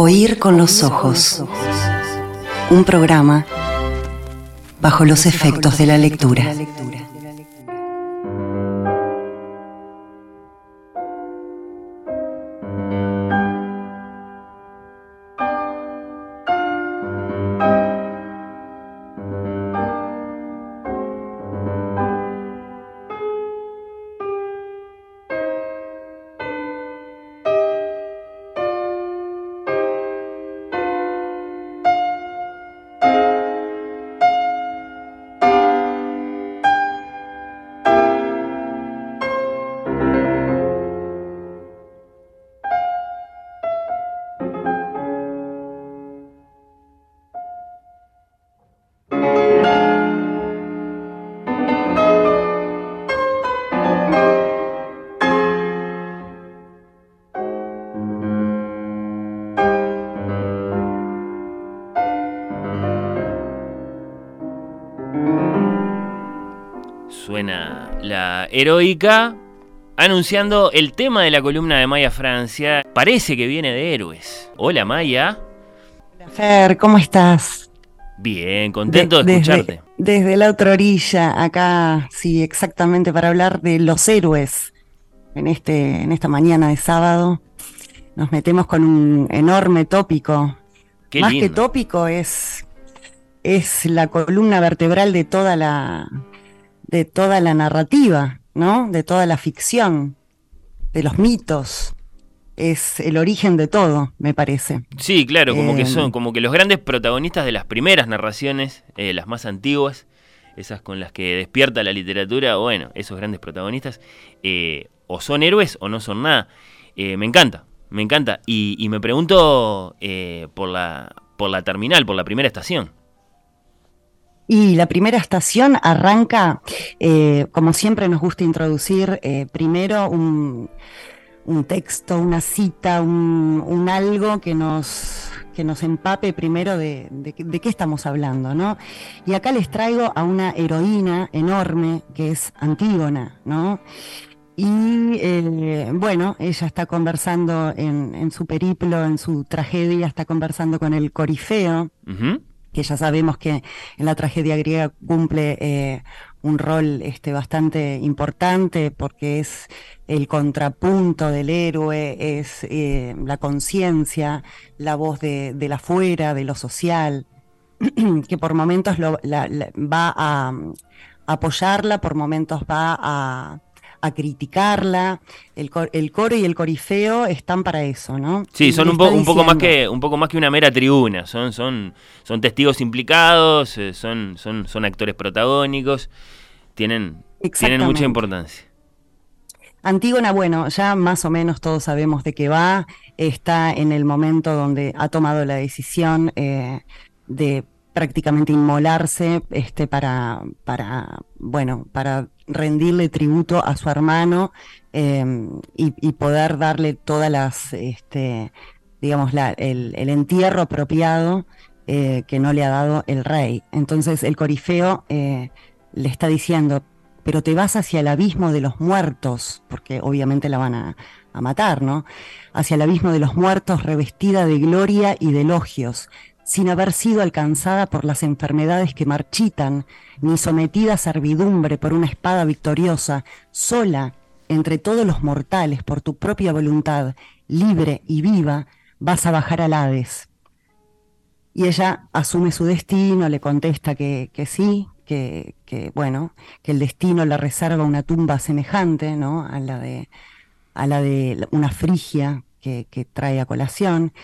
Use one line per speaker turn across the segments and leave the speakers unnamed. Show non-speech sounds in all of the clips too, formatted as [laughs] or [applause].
Oír con los ojos. Un programa bajo los efectos de la lectura.
Suena la heroica anunciando el tema de la columna de Maya Francia. Parece que viene de héroes. Hola Maya.
Fer, ¿cómo estás?
Bien, contento de, escucharte.
Desde, la otra orilla, acá, sí, exactamente, para hablar de los héroes en, este, en esta mañana de sábado. Nos metemos con un enorme tópico. Más que tópico es, es la columna vertebral de toda la, de toda la narrativa, ¿no? De toda la ficción, de los mitos. Es el origen de todo, me parece.
Sí, claro, como que son, em. como que los grandes protagonistas de las primeras narraciones, eh, las más antiguas, esas con las que despierta la literatura, bueno, esos grandes protagonistas, eh, o son héroes o no son nada. Eh, me encanta, me encanta. Y, y me pregunto por, la, por la terminal, por la primera estación.
Y la primera estación arranca, eh, como siempre nos gusta introducir, eh, primero un, texto, una cita, un, algo que nos, que nos empape primero de, qué estamos hablando, ¿no? Y acá les traigo a una heroína enorme que es Antígona, ¿no? Y eh, bueno, ella está conversando en, su periplo, en su tragedia, está conversando con el Corifeo que ya sabemos que en la tragedia griega cumple eh, un rol este, bastante importante porque es el contrapunto del héroe, es eh, la conciencia, la voz de, la afuera, de lo social, [clears throat] que por momentos va a apoyarla, por momentos va a a criticarla. El, el, coro y el corifeo están para eso, ¿no?
Sí, son un, poco un, poco más que, un poco más que una mera tribuna. Son, son, son testigos implicados, eh, son, son, son actores protagónicos, tienen, tienen mucha importancia.
Antígona, bueno, ya más o menos todos sabemos de qué va. Está en el momento donde ha tomado la decisión eh, de prácticamente inmolarse este, para, para, bueno, para rendirle tributo a su hermano em, y, poder darle todas las, este, digamos, la, el, entierro apropiado eh, que no le ha dado el rey. Entonces el corifeo eh, le está diciendo, pero te vas hacia el abismo de los muertos, porque obviamente la van a, a matar, ¿no? Hacia el abismo de los muertos revestida de gloria y de elogios sin haber sido alcanzada por las enfermedades que marchitan, ni sometida a servidumbre por una espada victoriosa, sola entre todos los mortales por tu propia voluntad, libre y viva, vas a bajar al Hades. Y ella asume su destino, le contesta que, sí, que, bueno, que el destino le reserva una tumba semejante, ¿no? A la de, a la de una frigia que, que trae a colación.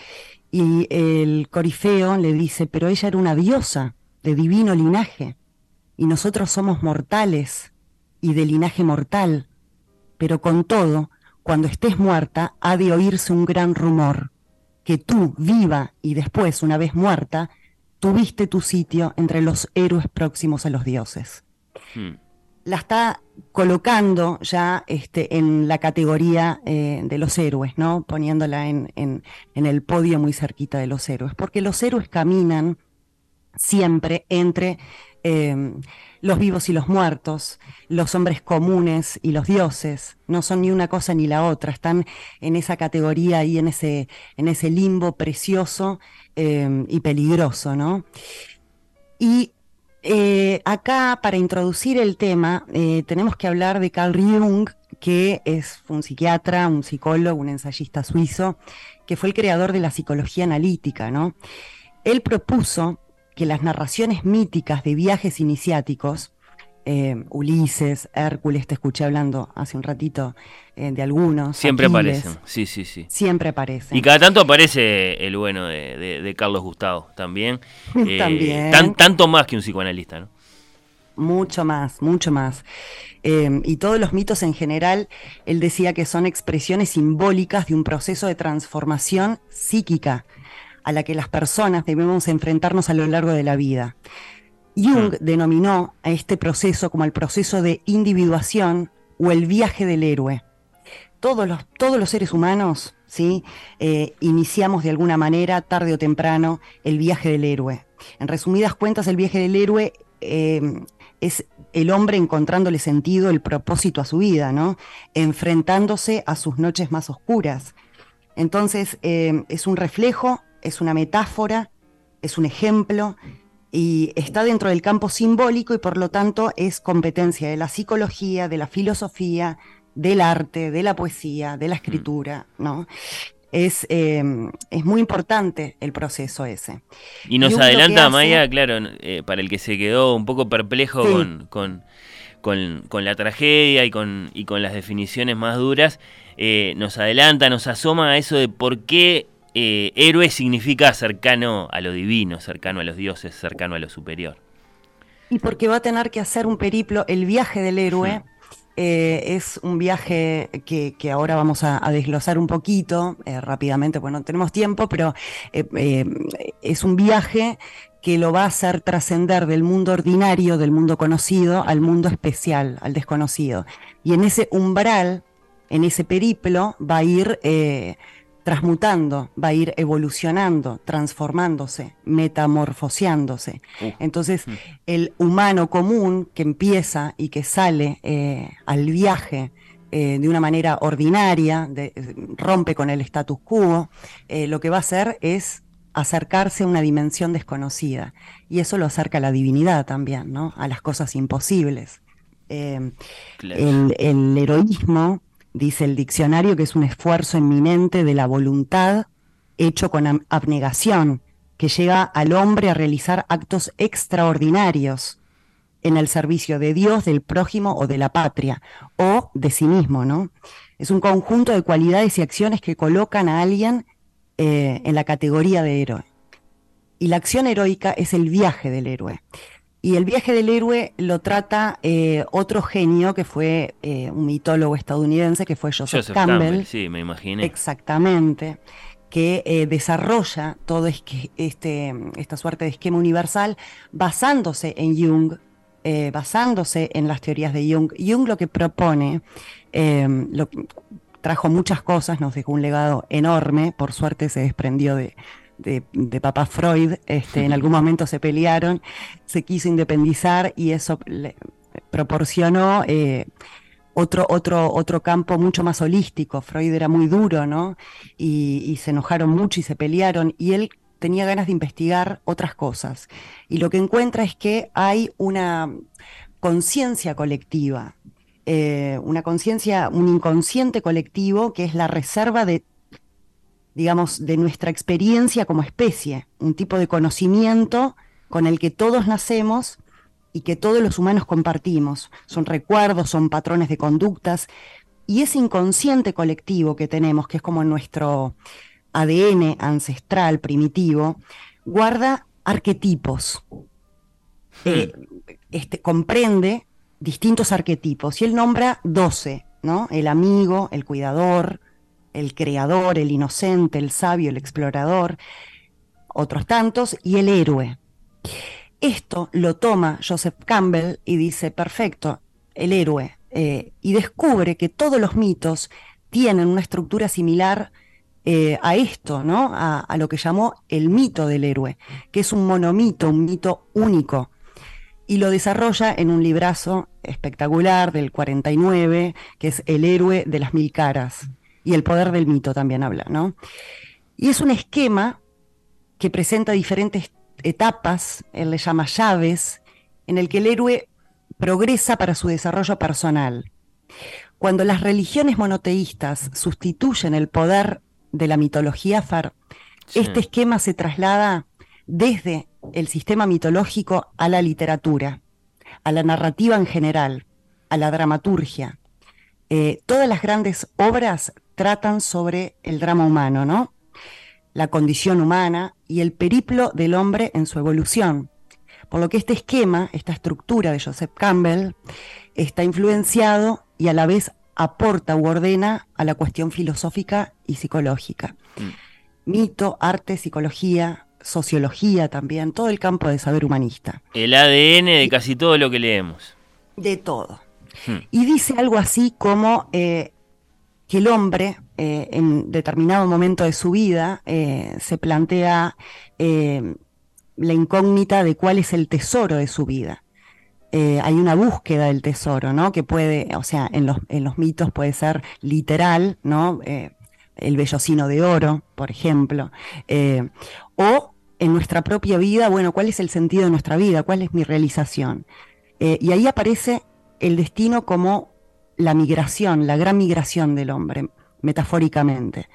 Y el corifeo le dice, pero ella era una diosa de divino linaje, y nosotros somos mortales y de linaje mortal, pero con todo, cuando estés muerta, ha de oírse un gran rumor, que tú, viva y después, una vez muerta, tuviste tu sitio entre los héroes próximos a los dioses. Hmm la está colocando ya este, en la categoría eh, de los héroes, ¿no? Poniéndola en, el podio muy cerquita de los héroes, porque los héroes caminan siempre entre em, los vivos y los muertos, los hombres comunes y los dioses, no son ni una cosa ni la otra, están en esa categoría y en ese, en ese limbo precioso em, y peligroso, ¿no? Y eh, acá, para introducir el tema, eh, tenemos que hablar de Carl Jung, que es un psiquiatra, un psicólogo, un ensayista suizo, que fue el creador de la psicología analítica, ¿no? Él propuso que las narraciones míticas de viajes iniciáticos, eh, Ulises, Hércules, te escuché hablando hace un ratito eh, de algunos.
Siempre aparecen, sí, sí, sí.
Siempre aparecen.
Y cada tanto aparece el bueno de, Carlos Gustavo también. [laughs] Eh, también. tanto más que un psicoanalista, ¿no?
Mucho más, mucho más. y todos los mitos en general, él decía que son expresiones simbólicas de un proceso de transformación psíquica a la que las personas debemos enfrentarnos a lo largo de la vida. Jung mm. denominó a este proceso como el proceso de individuación o el viaje del héroe. Todos los, todos los seres humanos ¿sí? Eh, iniciamos de alguna manera, tarde o temprano, el viaje del héroe. En resumidas cuentas, el viaje del héroe eh, es el hombre encontrándole sentido, el propósito a su vida, ¿no? enfrentándose a sus noches más oscuras. Entonces, eh, es un reflejo es una metáfora, es un ejemplo y está dentro del campo simbólico y por lo tanto es competencia de la psicología, de la filosofía, del arte, de la poesía, de la escritura, ¿no? Es, em, es muy importante el proceso ese.
Y nos adelanta, Maya, claro, eh, para el que se quedó un poco perplejo con, con, la tragedia y con, y con las definiciones más duras, eh, nos adelanta, nos asoma a eso de por qué eh, héroe significa cercano a lo divino, cercano a los dioses, cercano a lo superior.
Y porque va a tener que hacer un periplo, el viaje del héroe. Eh, es un viaje que, ahora vamos a, desglosar un poquito eh, rápidamente, pues no tenemos tiempo, pero es un viaje que lo va a hacer trascender del mundo ordinario, del mundo conocido, al mundo especial, al desconocido. Y en ese umbral, en ese periplo, va a ir transmutando, va a ir evolucionando, transformándose, metamorfoseándose. Entonces, mm. el humano común que empieza y que sale eh, al viaje eh, de una manera ordinaria, rompe con el status quo, eh, lo que va a hacer es acercarse a una dimensión desconocida. Y eso lo acerca a la divinidad también, ¿no? A las cosas imposibles. el, el heroísmo dice el diccionario que es un esfuerzo inminente de la voluntad hecho con abnegación, que lleva al hombre a realizar actos extraordinarios en el servicio de Dios, del prójimo o de la patria, o de sí mismo, ¿no? Es un conjunto de cualidades y acciones que colocan a alguien eh, en la categoría de héroe. Y la acción heroica es el viaje del héroe. Y el viaje del héroe lo trata eh, otro genio que fue eh, un mitólogo estadounidense, que fue Joseph, Campbell.
Sí, me imaginé.
Exactamente que eh, desarrolla todo este, esta suerte de esquema universal basándose en Jung, basándose en las teorías de Jung. Jung lo que propone, lo, trajo muchas cosas, nos dejó un legado enorme, por suerte se desprendió de, de, papá Freud, este, en algún momento se pelearon, se quiso independizar y eso le proporcionó eh, otro, otro, otro campo mucho más holístico. Freud era muy duro, ¿no? Y, se enojaron mucho y se pelearon y él tenía ganas de investigar otras cosas. Y lo que encuentra es que hay una conciencia colectiva, eh, una conciencia, un inconsciente colectivo que es la reserva de digamos, de nuestra experiencia como especie, un tipo de conocimiento con el que todos nacemos y que todos los humanos compartimos. Son recuerdos, son patrones de conductas, y ese inconsciente colectivo que tenemos, que es como nuestro ADN ancestral, primitivo, guarda arquetipos. Eh, este, comprende distintos arquetipos y él nombra 12, ¿no? El amigo, el cuidador, el creador, el inocente, el sabio, el explorador, otros tantos, y el héroe. Esto lo toma Joseph Campbell y dice, perfecto, el héroe, eh, y descubre que todos los mitos tienen una estructura similar eh, a esto, ¿no? A, a, lo que llamó el mito del héroe, que es un monomito, un mito único. y lo desarrolla en un librazo espectacular del 49, que es El héroe de las mil caras, y el poder del mito también habla, ¿no? Y es un esquema que presenta diferentes etapas, él le llama llaves, en el que el héroe progresa para su desarrollo personal. Cuando las religiones monoteístas sustituyen el poder de la mitología far, este esquema se traslada desde el sistema mitológico a la literatura, a la narrativa en general, a la dramaturgia. Eh, todas las grandes obras tratan sobre el drama humano, ¿no? La condición humana y el periplo del hombre en su evolución. Por lo que este esquema, esta estructura de Joseph Campbell, está influenciado y a la vez aporta u ordena a la cuestión filosófica y psicológica. Mm. Mito, arte, psicología, sociología también, todo el campo de saber humanista.
El ADN de casi todo lo que leemos.
De todo. Hmm. Y dice algo así como eh, que el hombre eh, en determinado momento de su vida eh, se plantea la incógnita de cuál es el tesoro de su vida. hay una búsqueda del tesoro, ¿no? Que puede, o sea, en los, en los mitos puede ser literal, ¿no? el bellocino de oro, por ejemplo, o en nuestra propia vida, bueno, cuál es el sentido de nuestra vida, cuál es mi realización. Eh, y ahí aparece el destino como la migración, la gran migración del hombre, metafóricamente.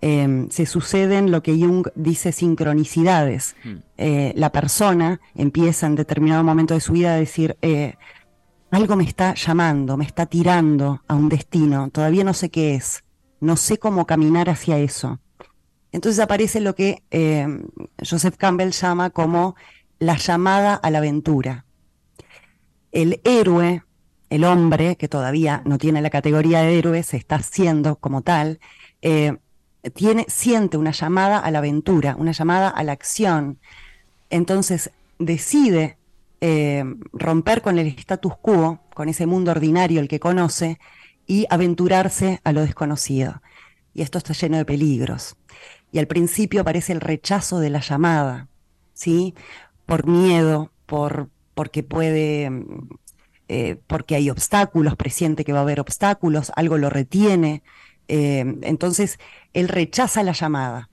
Em, se suceden lo que Jung dice sincronicidades. Hmm. Eh, la persona empieza en determinado momento de su vida a decir, eh, algo me está llamando, me está tirando a un destino, todavía no sé qué es, no sé cómo caminar hacia eso. Entonces aparece lo que eh, Joseph Campbell llama como la llamada a la aventura. El héroe, el hombre, que todavía no tiene la categoría de héroe, se está haciendo como tal, eh, tiene, siente una llamada a la aventura, una llamada a la acción. Entonces decide eh, romper con el status quo, con ese mundo ordinario el que conoce, y aventurarse a lo desconocido. Y esto está lleno de peligros y al principio aparece el rechazo de la llamada, ¿sí? Por miedo, por, porque puede, eh, porque hay obstáculos, presiente que va a haber obstáculos, algo lo retiene, eh, entonces él rechaza la llamada.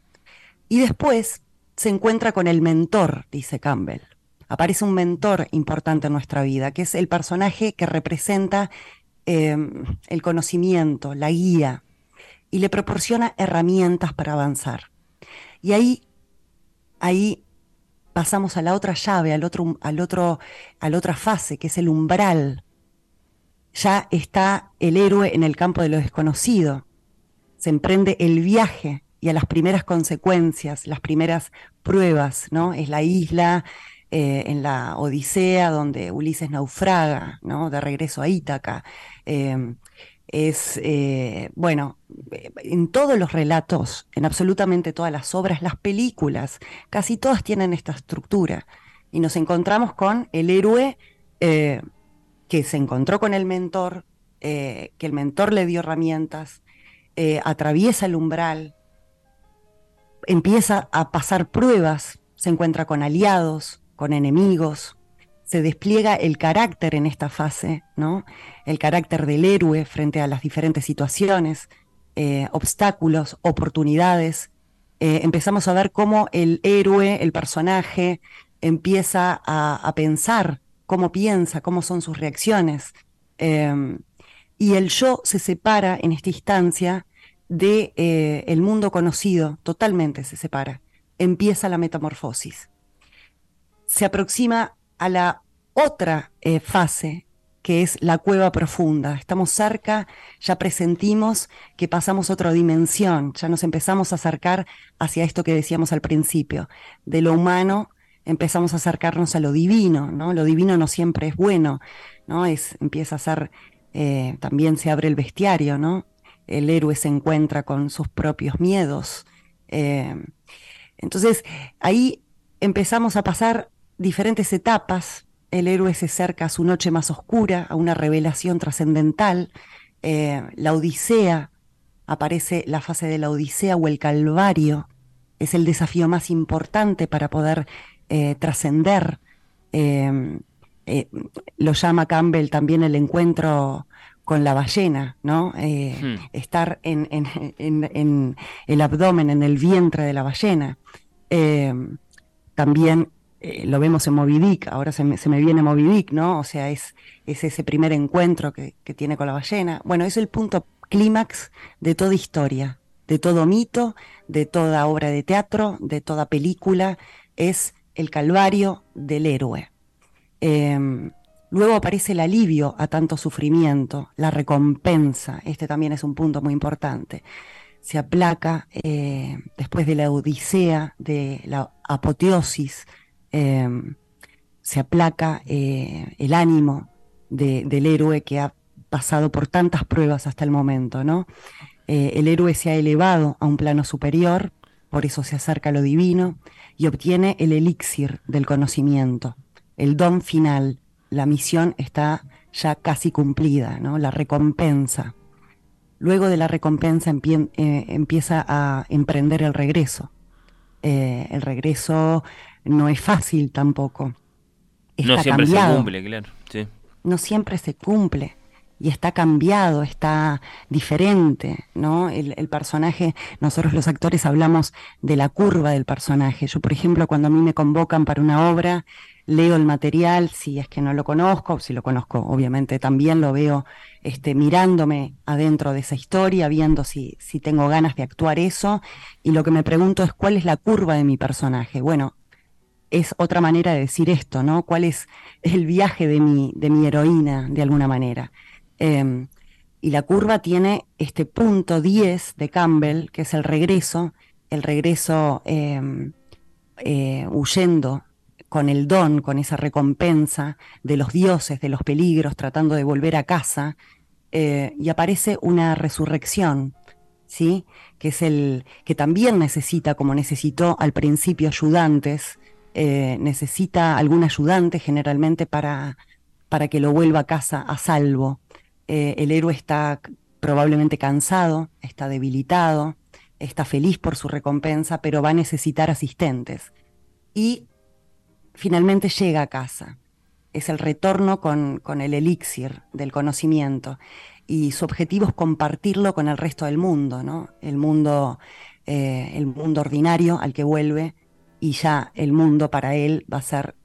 Y después se encuentra con el mentor, dice Campbell. Aparece un mentor importante en nuestra vida, que es el personaje que representa eh, el conocimiento, la guía, y le proporciona herramientas para avanzar. Y ahí, ahí pasamos a la otra llave, al otro, al otro, a la otra fase, que es el umbral. Ya está el héroe en el campo de lo desconocido. Se emprende el viaje y a las primeras consecuencias, las primeras pruebas, ¿no? Es la isla eh, en la Odisea donde Ulises naufraga, ¿no? De regreso a Ítaca. Eh, es, eh, bueno, en todos los relatos, en absolutamente todas las obras, las películas, casi todas tienen esta estructura. Y nos encontramos con el héroe eh, que se encontró con el mentor, eh, que el mentor le dio herramientas, atraviesa el umbral, empieza a pasar pruebas, se encuentra con aliados, con enemigos, se despliega el carácter en esta fase, ¿no? El carácter del héroe frente a las diferentes situaciones, eh, obstáculos, oportunidades. Eh, empezamos a ver cómo el héroe, el personaje, empieza a, pensar, cómo piensa, cómo son sus reacciones. Em, y el yo se separa en esta instancia de eh, el mundo conocido, totalmente se separa. Empieza la metamorfosis. Se aproxima a la otra eh, fase, que es la cueva profunda. Estamos cerca, ya presentimos que pasamos otra dimensión, ya nos empezamos a acercar hacia esto que decíamos al principio, de lo humano empezamos a acercarnos a lo divino, ¿no? Lo divino no siempre es bueno, ¿no? Es, empieza a ser, eh, también se abre el bestiario, ¿no? El héroe se encuentra con sus propios miedos. Eh, entonces, ahí empezamos a pasar diferentes etapas. El héroe se acerca a su noche más oscura, a una revelación trascendental. Eh, la Odisea, aparece la fase de la Odisea o el Calvario. Es el desafío más importante para poder eh, trascender. Eh, eh, lo llama Campbell también el encuentro con la ballena, ¿no? Hmm. Estar en, el abdomen, en el vientre de la ballena. Eh, lo vemos en Moby ahora se me, viene Moby ¿no? O sea, es, es ese primer encuentro que, que tiene con la ballena. Bueno, es el punto clímax de toda historia, de todo mito, de toda obra de teatro, de toda película, es el calvario del héroe. Em, luego aparece el alivio a tanto sufrimiento, la recompensa, este también es un punto muy importante. Se aplaca eh, después de la odisea, de la apoteosis, em, se aplaca eh, el ánimo del héroe que ha pasado por tantas pruebas hasta el momento, ¿no? Eh, el héroe se ha elevado a un plano superior, por eso se acerca a lo divino, y obtiene el elixir del conocimiento, el don final. La misión está ya casi cumplida, ¿no? La recompensa. Luego de la recompensa eh, empieza a emprender el regreso. El regreso no es fácil tampoco.
no siempre se cumple, claro.
No siempre se cumple y está cambiado, está diferente, ¿no? El, personaje, nosotros los actores hablamos de la curva del personaje. Yo, por ejemplo, cuando a mí me convocan para una obra, leo el material, si es que no lo conozco, si lo conozco, obviamente también lo veo este, mirándome adentro de esa historia, viendo si, si tengo ganas de actuar eso, y lo que me pregunto es cuál es la curva de mi personaje. Bueno, es otra manera de decir esto, ¿no? ¿Cuál es el viaje de mi, de mi heroína, de alguna manera? Em, y la curva tiene este punto 10 de Campbell, que es el regreso, el regreso em, eh, huyendo con el don, con esa recompensa de los dioses, de los peligros, tratando de volver a casa, eh, y aparece una resurrección, ¿sí? Que es el que también necesita, como necesitó al principio ayudantes, eh, necesita algún ayudante generalmente para, para que lo vuelva a casa a salvo. Eh, el héroe está probablemente cansado, está debilitado, está feliz por su recompensa, pero va a necesitar asistentes. Y finalmente llega a casa. Es el retorno con, el elixir del conocimiento. Y su objetivo es compartirlo con el resto del mundo, ¿no? El mundo, eh, el mundo ordinario al que vuelve, y ya el mundo para él va a ser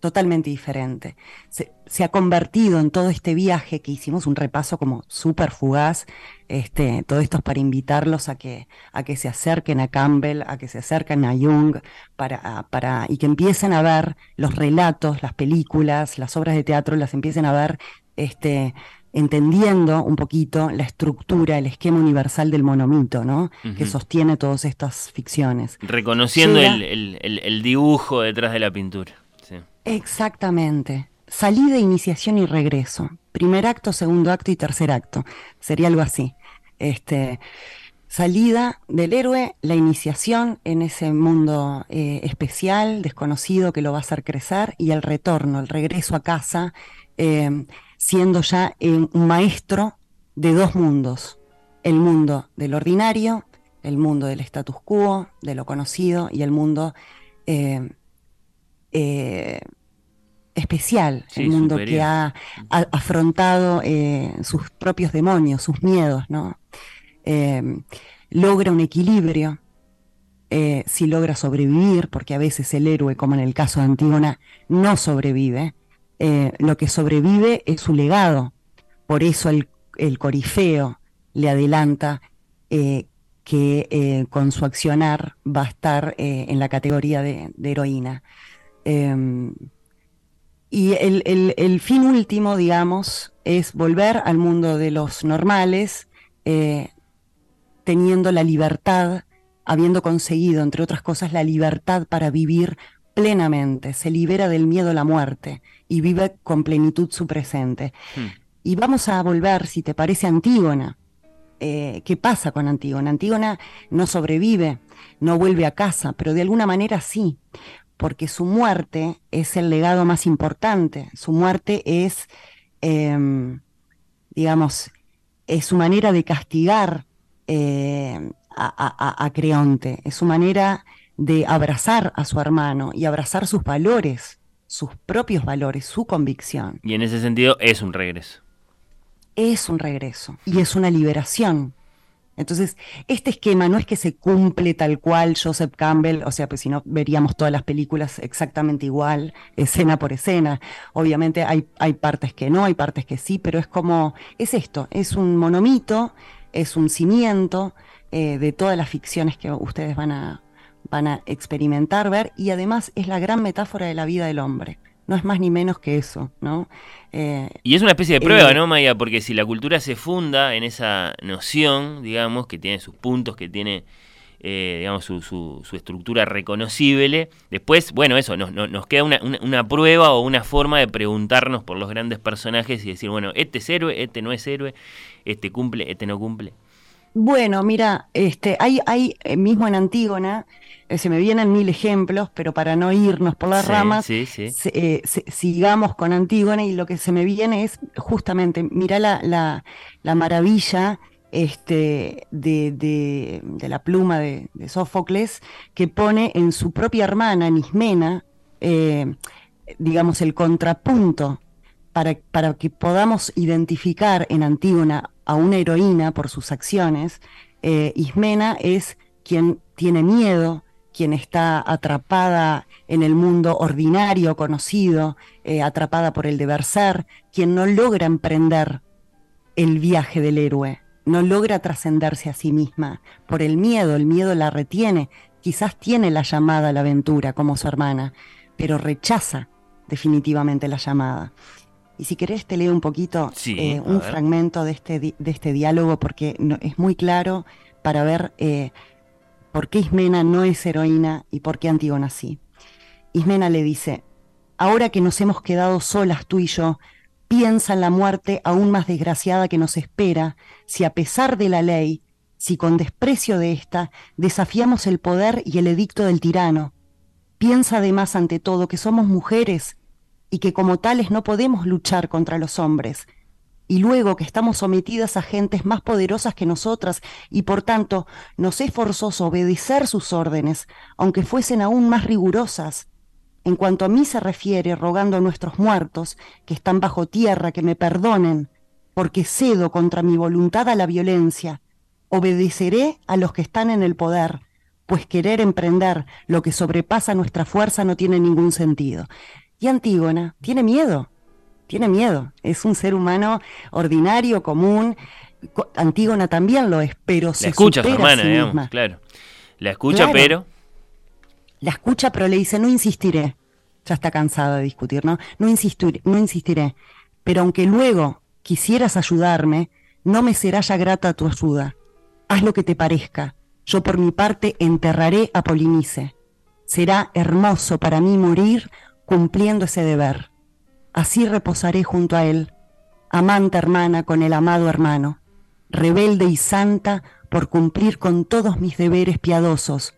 totalmente diferente. Se, ha convertido en todo este viaje que hicimos, un repaso como súper fugaz, este, todo esto es para invitarlos a que, a que se acerquen a Campbell, a que se acerquen a Jung, para, para, y que empiecen a ver los relatos, las películas, las obras de teatro, las empiecen a ver este, entendiendo un poquito la estructura, el esquema universal del monomito, ¿no? Que sostiene todas estas ficciones.
Reconociendo el, el, dibujo detrás de la pintura.
Exactamente. Salida, iniciación y regreso. Primer acto, segundo acto y tercer acto. Sería algo así. Este, salida del héroe, la iniciación en ese mundo eh, especial, desconocido, que lo va a hacer crecer, y el retorno, el regreso a casa, eh, siendo ya un maestro de dos mundos. El mundo del ordinario, el mundo del status quo, de lo conocido, y el mundo eh, eh, especial, el mundo que ha, afrontado eh, sus propios demonios, sus miedos, ¿no? Logra un equilibrio, eh, si logra sobrevivir, porque a veces el héroe, como en el caso de Antígona, no sobrevive, lo que sobrevive es su legado. Por eso el, corifeo le adelanta que con su accionar va a estar en la categoría de heroína. Em, y el, fin último, digamos, es volver al mundo de los normales, eh, teniendo la libertad, habiendo conseguido, entre otras cosas, la libertad para vivir plenamente, se libera del miedo a la muerte y vive con plenitud su presente. Hmm. Y vamos a volver, si te parece, Antígona. Eh, ¿Qué pasa con Antígona? Antígona no sobrevive, no vuelve a casa, pero de alguna manera sí, porque su muerte es el legado más importante. Su muerte es, em, digamos, es su manera de castigar eh, a, Creonte, es su manera de abrazar a su hermano y abrazar sus valores, sus propios valores, su convicción.
Y en ese sentido es un regreso.
Es un regreso y es una liberación. Entonces, este esquema no es que se cumple tal cual Joseph Campbell, o sea, pues si no veríamos todas las películas exactamente igual, escena por escena. Obviamente hay, hay partes que no, hay partes que sí, pero es como, es esto, es un monomito, es un cimiento eh, de todas las ficciones que ustedes van a, van a experimentar, ver, y además es la gran metáfora de la vida del hombre. No es más ni menos que eso, ¿no?
Eh, y es una especie de prueba, eh, ¿no, Maya? Porque si la cultura se funda en esa noción, digamos, que tiene sus puntos, que tiene, eh, digamos, su, su, estructura reconocible, después, bueno, eso, nos, nos queda una, una, prueba o una forma de preguntarnos por los grandes personajes y decir, bueno, este es héroe, este no es héroe, este cumple, este no cumple.
Bueno, mira, este, hay, hay mismo en Antígona, eh, se me vienen mil ejemplos, pero para no irnos por las ramas, eh, sigamos con Antígona y lo que se me viene es justamente, mira la, la, maravilla este, de, de, la pluma de, Sófocles, que pone en su propia hermana, Nismena, eh, digamos, el contrapunto para, para, que podamos identificar en Antígona a una heroína por sus acciones. Ismena es quien tiene miedo, quien está atrapada en el mundo ordinario, conocido, eh, atrapada por el deber ser, quien no logra emprender el viaje del héroe, no logra trascenderse a sí misma por el miedo, el miedo la retiene, quizás tiene la llamada a la aventura como su hermana, pero rechaza definitivamente la llamada. Y si querés te leo un poquito eh, un fragmento de este, de este diálogo porque es muy claro para ver eh, por qué Ismena no es heroína y por qué Antígona sí. Ismena le dice, ahora que nos hemos quedado solas tú y yo, piensa en la muerte aún más desgraciada que nos espera si a pesar de la ley, si con desprecio de ésta, desafiamos el poder y el edicto del tirano. Piensa además ante todo que somos mujeres y que como tales no podemos luchar contra los hombres, y luego que estamos sometidas a gentes más poderosas que nosotras y por tanto nos es forzoso obedecer sus órdenes, aunque fuesen aún más rigurosas. En cuanto a mí se refiere, rogando a nuestros muertos, que están bajo tierra, que me perdonen, porque cedo contra mi voluntad a la violencia, obedeceré a los que están en el poder, pues querer emprender lo que sobrepasa nuestra fuerza no tiene ningún sentido. Y Antígona tiene miedo, tiene miedo, es un ser humano ordinario, común. Antígona también lo es, pero se
escucha hermana, digamos, claro. La escucha, pero
la escucha, pero le dice, "No insistiré." Ya está cansado de discutir, ¿no? No insistiré, no insistiré. Pero aunque luego quisieras ayudarme, no me será ya grata tu ayuda. Haz lo que te parezca. Yo por mi parte enterraré a Polinice. Será hermoso para mí morir cumpliendo ese deber así reposaré junto a él, amante hermana con el amado hermano, rebelde y santa por cumplir con todos mis deberes piadosos,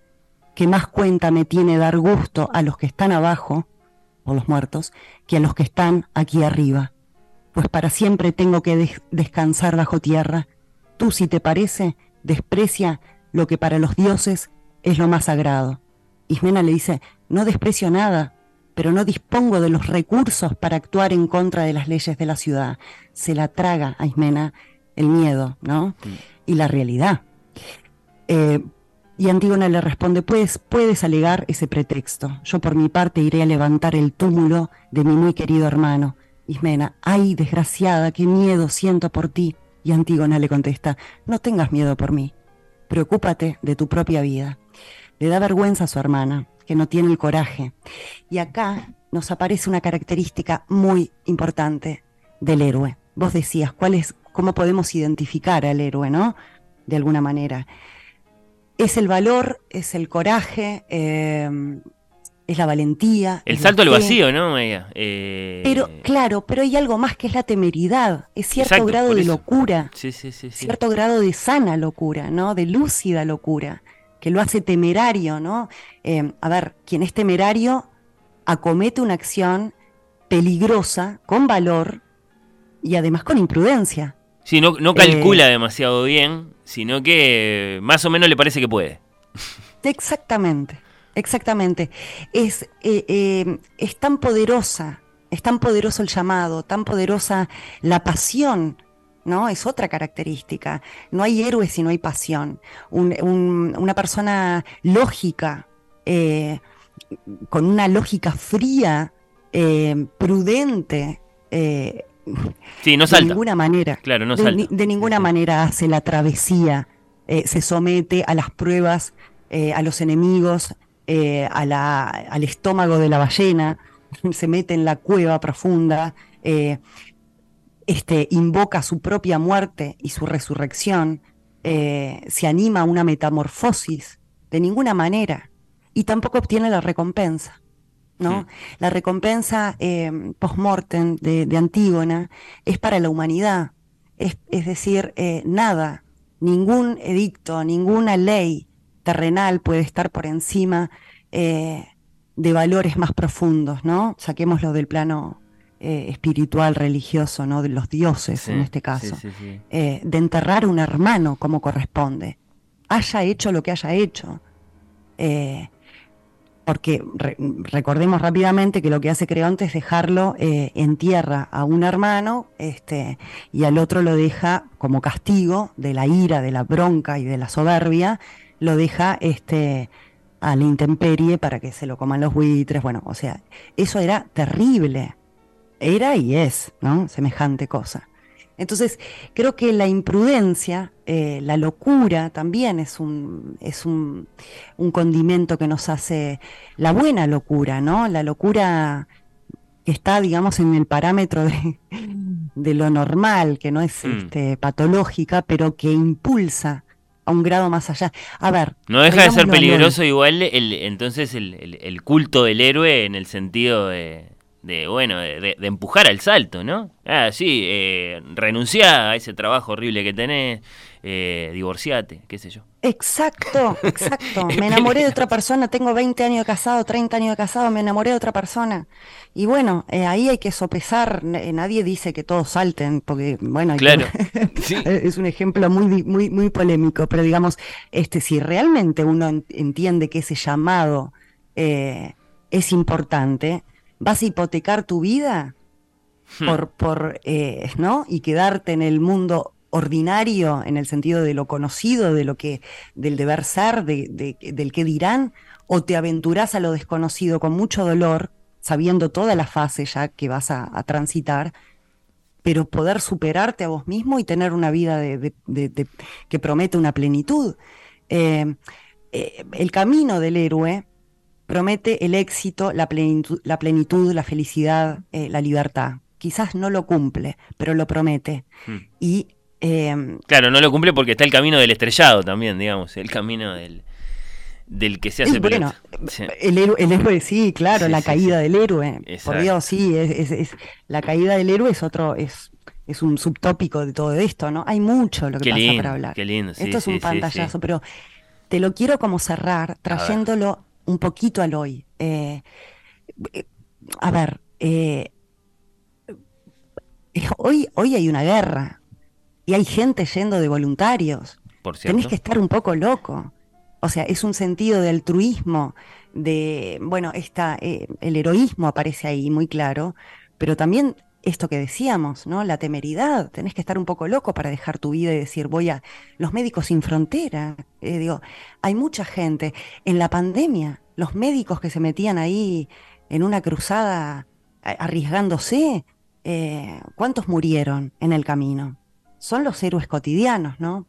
que más cuenta me tiene dar gusto a los que están abajo, o los muertos, que a los que están aquí arriba, pues para siempre tengo que descansar bajo tierra. Tú, si te parece, desprecia lo que para los dioses es lo más sagrado. Ismena le dice, no desprecio nada, pero no dispongo de los recursos para actuar en contra de las leyes de la ciudad. Se la traga a Ismena el miedo, ¿no? Y la realidad. Eh, y Antígona le responde, pues puedes alegar ese pretexto. Yo por mi parte iré a levantar el túmulo de mi muy querido hermano. Ismena, ay, desgraciada, qué miedo siento por ti. Y Antígona le contesta, no tengas miedo por mí, preocúpate de tu propia vida. Le da vergüenza a su hermana, que no tiene el coraje. Y acá nos aparece una característica muy importante del héroe. Vos decías, ¿cuál es, cómo podemos identificar al héroe, no? De alguna manera. Es el valor, es el coraje, em, es la valentía.
El salto al vacío, ¿no, eh,
Pero, claro, pero hay algo más que es la temeridad, es cierto grado de locura,
sí, sí, sí,
cierto grado de sana locura, ¿no? De lúcida locura que lo hace temerario, ¿no? Eh, a ver, quien es temerario acomete una acción peligrosa, con valor y además con imprudencia.
Sí, no, no calcula eh, demasiado bien, sino que más o menos le parece que puede.
Exactamente, exactamente. Es, eh, eh, es tan poderosa, es tan poderoso el llamado, tan poderosa la pasión, ¿no? Es otra característica. No hay héroes si no hay pasión. una persona lógica, eh, con una lógica fría, prudente,
sí, no
de ninguna manera.
Claro, no
de, de, ninguna manera hace la travesía, se somete a las pruebas, a los enemigos, eh, al estómago de la ballena, [laughs] se mete en la cueva profunda, eh, este, invoca su propia muerte y su resurrección, eh, se anima a una metamorfosis, de ninguna manera, y tampoco obtiene la recompensa. ¿no? La recompensa post-mortem de, Antígona es para la humanidad, es, es decir, nada, ningún edicto, ninguna ley terrenal puede estar por encima eh, de valores más profundos, ¿no? Saquémoslo del plano eh, espiritual, religioso, ¿no? De los dioses en este caso. Eh, de enterrar un hermano como corresponde, haya hecho lo que haya hecho. porque recordemos rápidamente que lo que hace Creonte es dejarlo en tierra a un hermano este, y al otro lo deja como castigo de la ira, de la bronca y de la soberbia, lo deja este, a la intemperie para que se lo coman los buitres. Bueno, o sea, eso era terrible. Era y es, ¿no? Semejante cosa. Entonces, creo que la imprudencia, eh, la locura también es un, es un, un, condimento que nos hace la buena locura, ¿no? La locura que está, digamos, en el parámetro de, de lo normal, que no es mm. este, patológica, pero que impulsa a un grado más allá. A ver.
No deja de ser peligroso igual el, entonces el, el, culto del héroe en el sentido de, de bueno, de, empujar al salto, ¿no? Ah, sí, eh, renunciá a ese trabajo horrible que tenés, eh, divorciate, qué sé yo.
Exacto, [laughs] exacto. me enamoré de otra persona, tengo 20 años de casado, 30 años de casado, me enamoré de otra persona. Y bueno, eh, ahí hay que sopesar, nadie dice que todos salten, porque bueno,
claro. [laughs]
es un ejemplo muy, muy, muy polémico, pero digamos, este, si realmente uno entiende que ese llamado es importante, vas a hipotecar tu vida hmm. por, por eh, ¿no? Y quedarte en el mundo ordinario en el sentido de lo conocido, de lo que, del deber ser, de, del que dirán, o te aventurás a lo desconocido con mucho dolor, sabiendo toda la fase ya que vas a, transitar, pero poder superarte a vos mismo y tener una vida de, que promete una plenitud. Eh, eh, el camino del héroe promete el éxito, la plenitud, la, plenitud, la felicidad, eh, la libertad. Quizás no lo cumple, pero lo promete. Hmm. Y
em, claro, no lo cumple porque está el camino del estrellado también, digamos, el camino del, del que se hace
bueno, el, héroe, sí, claro, la caída del héroe. Por Dios, sí, es, la caída del héroe es otro, es, es un subtópico de todo esto, ¿no? Hay mucho lo que pasa para hablar.
Qué lindo,
Esto es un pantallazo, pero te lo quiero como cerrar trayéndolo un poquito al hoy. Eh, a ver, eh, hoy, hoy hay una guerra y hay gente yendo de voluntarios.
Por
Tenés que estar un poco loco. O sea, es un sentido de altruismo, de, bueno, está, eh, el heroísmo aparece ahí muy claro, pero también esto que decíamos, ¿no? La temeridad, tenés que estar un poco loco para dejar tu vida y decir, voy a los médicos sin frontera. Eh, digo, hay mucha gente. En la pandemia, los médicos que se metían ahí en una cruzada arriesgándose, eh, ¿cuántos murieron en el camino? Son los héroes cotidianos, ¿no?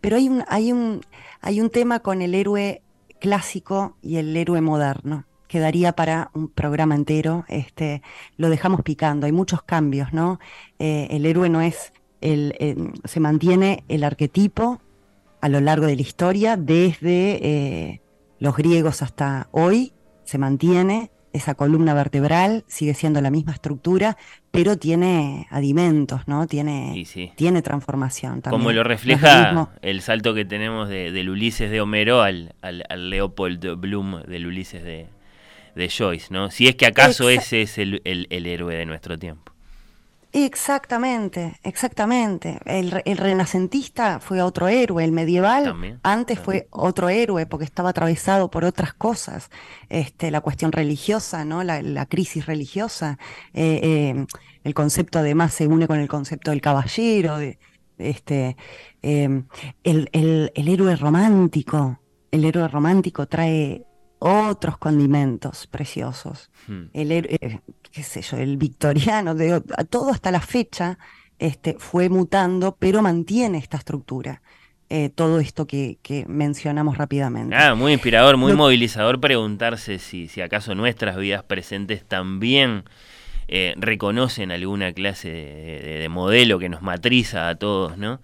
Pero hay un, hay un, hay un tema con el héroe clásico y el héroe moderno quedaría para un programa entero. Este, lo dejamos picando, hay muchos cambios, ¿no? Eh, el héroe no es, el, eh, se mantiene el arquetipo a lo largo de la historia, desde eh, los griegos hasta hoy, se mantiene esa columna vertebral, sigue siendo la misma estructura, pero tiene adimentos, ¿no? Tiene, tiene transformación también.
Como lo refleja el salto que tenemos del Ulises de Homero al, al, al Leopold Bloom del Ulises de, de Joyce, ¿no? Si es que acaso ese es el, héroe de nuestro tiempo.
Exactamente, exactamente. El, renacentista fue otro héroe, el medieval antes fue otro héroe porque estaba atravesado por otras cosas. Este, la cuestión religiosa, ¿no? La, crisis religiosa. Eh, eh, el concepto además se une con el concepto del caballero, de, este, em, el, héroe romántico. El héroe romántico trae otros condimentos preciosos. Hmm. El héroe, eh, qué sé yo, el victoriano, de, todo hasta la fecha este, fue mutando, pero mantiene esta estructura. Eh, todo esto que, mencionamos rápidamente.
Ah, muy inspirador, muy movilizador preguntarse si, si acaso nuestras vidas presentes también eh, reconocen alguna clase de, modelo que nos matriza a todos, ¿no?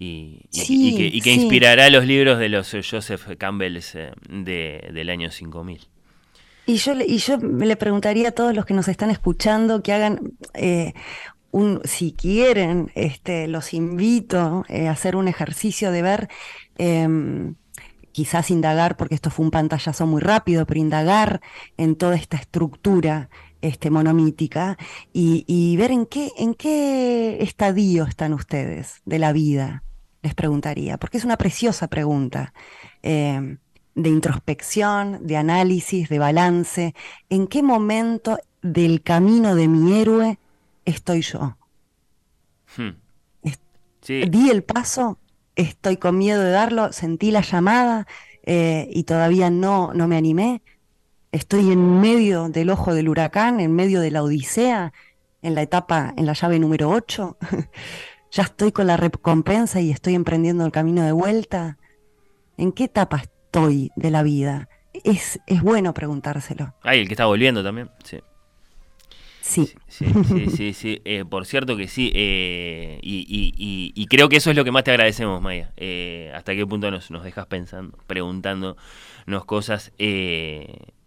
Y, que, inspirará los libros de los Joseph Campbell eh, de, del año 5000.
Y yo, y yo le preguntaría a todos los que nos están escuchando que hagan eh, un, si quieren, este, los invito a hacer un ejercicio de ver, em, quizás indagar, porque esto fue un pantallazo muy rápido, pero indagar en toda esta estructura este, monomítica y, ver en qué, en qué estadio están ustedes de la vida, les preguntaría, porque es una preciosa pregunta eh, de introspección, de análisis, de balance. ¿En qué momento del camino de mi héroe estoy yo? Hmm. Di el paso, estoy con miedo de darlo, sentí la llamada eh, y todavía no, no me animé estoy en medio del ojo del huracán, en medio de la odisea, en la etapa, en la llave número 8. [laughs] ya estoy con la recompensa y estoy emprendiendo el camino de vuelta. ¿En qué etapa estoy de la vida? Es, es bueno preguntárselo.
Ay, el que está volviendo también,
sí.
Sí. Sí, sí, sí, [laughs] eh, por cierto que sí. Eh, y, creo que eso es lo que más te agradecemos, Maya. Eh, hasta qué punto nos, nos dejas pensando, preguntándonos cosas.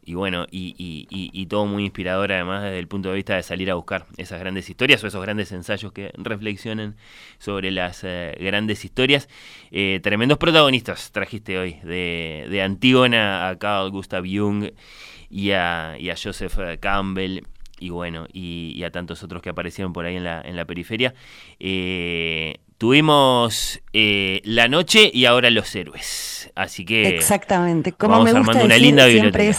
Eh, y bueno, y, todo muy inspirador además desde el punto de vista de salir a buscar esas grandes historias o esos grandes ensayos que reflexionen sobre las eh, grandes historias. Eh, tremendos protagonistas trajiste hoy, de, de Antígona a Carl Gustav Jung y a, y a Joseph Campbell y bueno, y, a tantos otros que aparecieron por ahí en la, en la periferia. Eh, tuvimos la noche y ahora los héroes. Así que
exactamente, como me gusta una linda siempre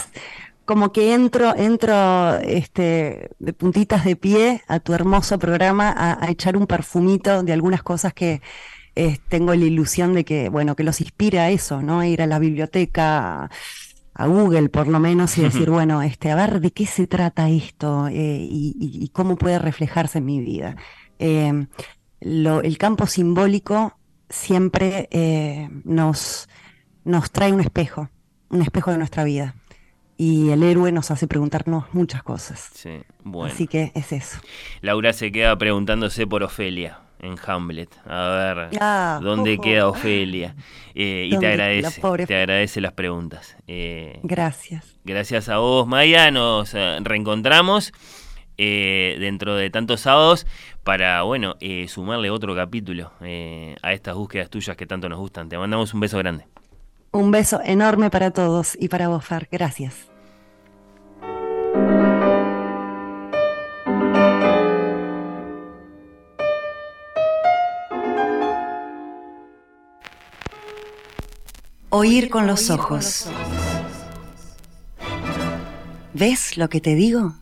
como que entro, entro este, de puntitas de pie a tu hermoso programa a, echar un perfumito de algunas cosas que eh, tengo la ilusión de que, bueno, que los inspira a eso, ¿no? Ir a la biblioteca, a Google por lo menos, y decir, bueno, este, a ver de qué se trata esto eh, y, cómo puede reflejarse en mi vida. Em, el campo simbólico siempre eh, nos, nos trae un espejo, un espejo de nuestra vida y el héroe nos hace preguntarnos muchas cosas. Sí, bueno. Así que es eso.
Laura se queda preguntándose por Ofelia en Hamlet. A ver, ah, ¿dónde queda Ofelia? Eh, y te agradece, te agradece las preguntas.
Eh, gracias.
Gracias a vos, Maya. Nos eh, reencontramos dentro de tantos sábados para, bueno, sumarle otro capítulo a estas búsquedas tuyas que tanto nos gustan. Te mandamos un beso grande.
Un beso enorme para todos y para vos, Far. Gracias. Oír con los ojos. ¿Ves lo que te digo?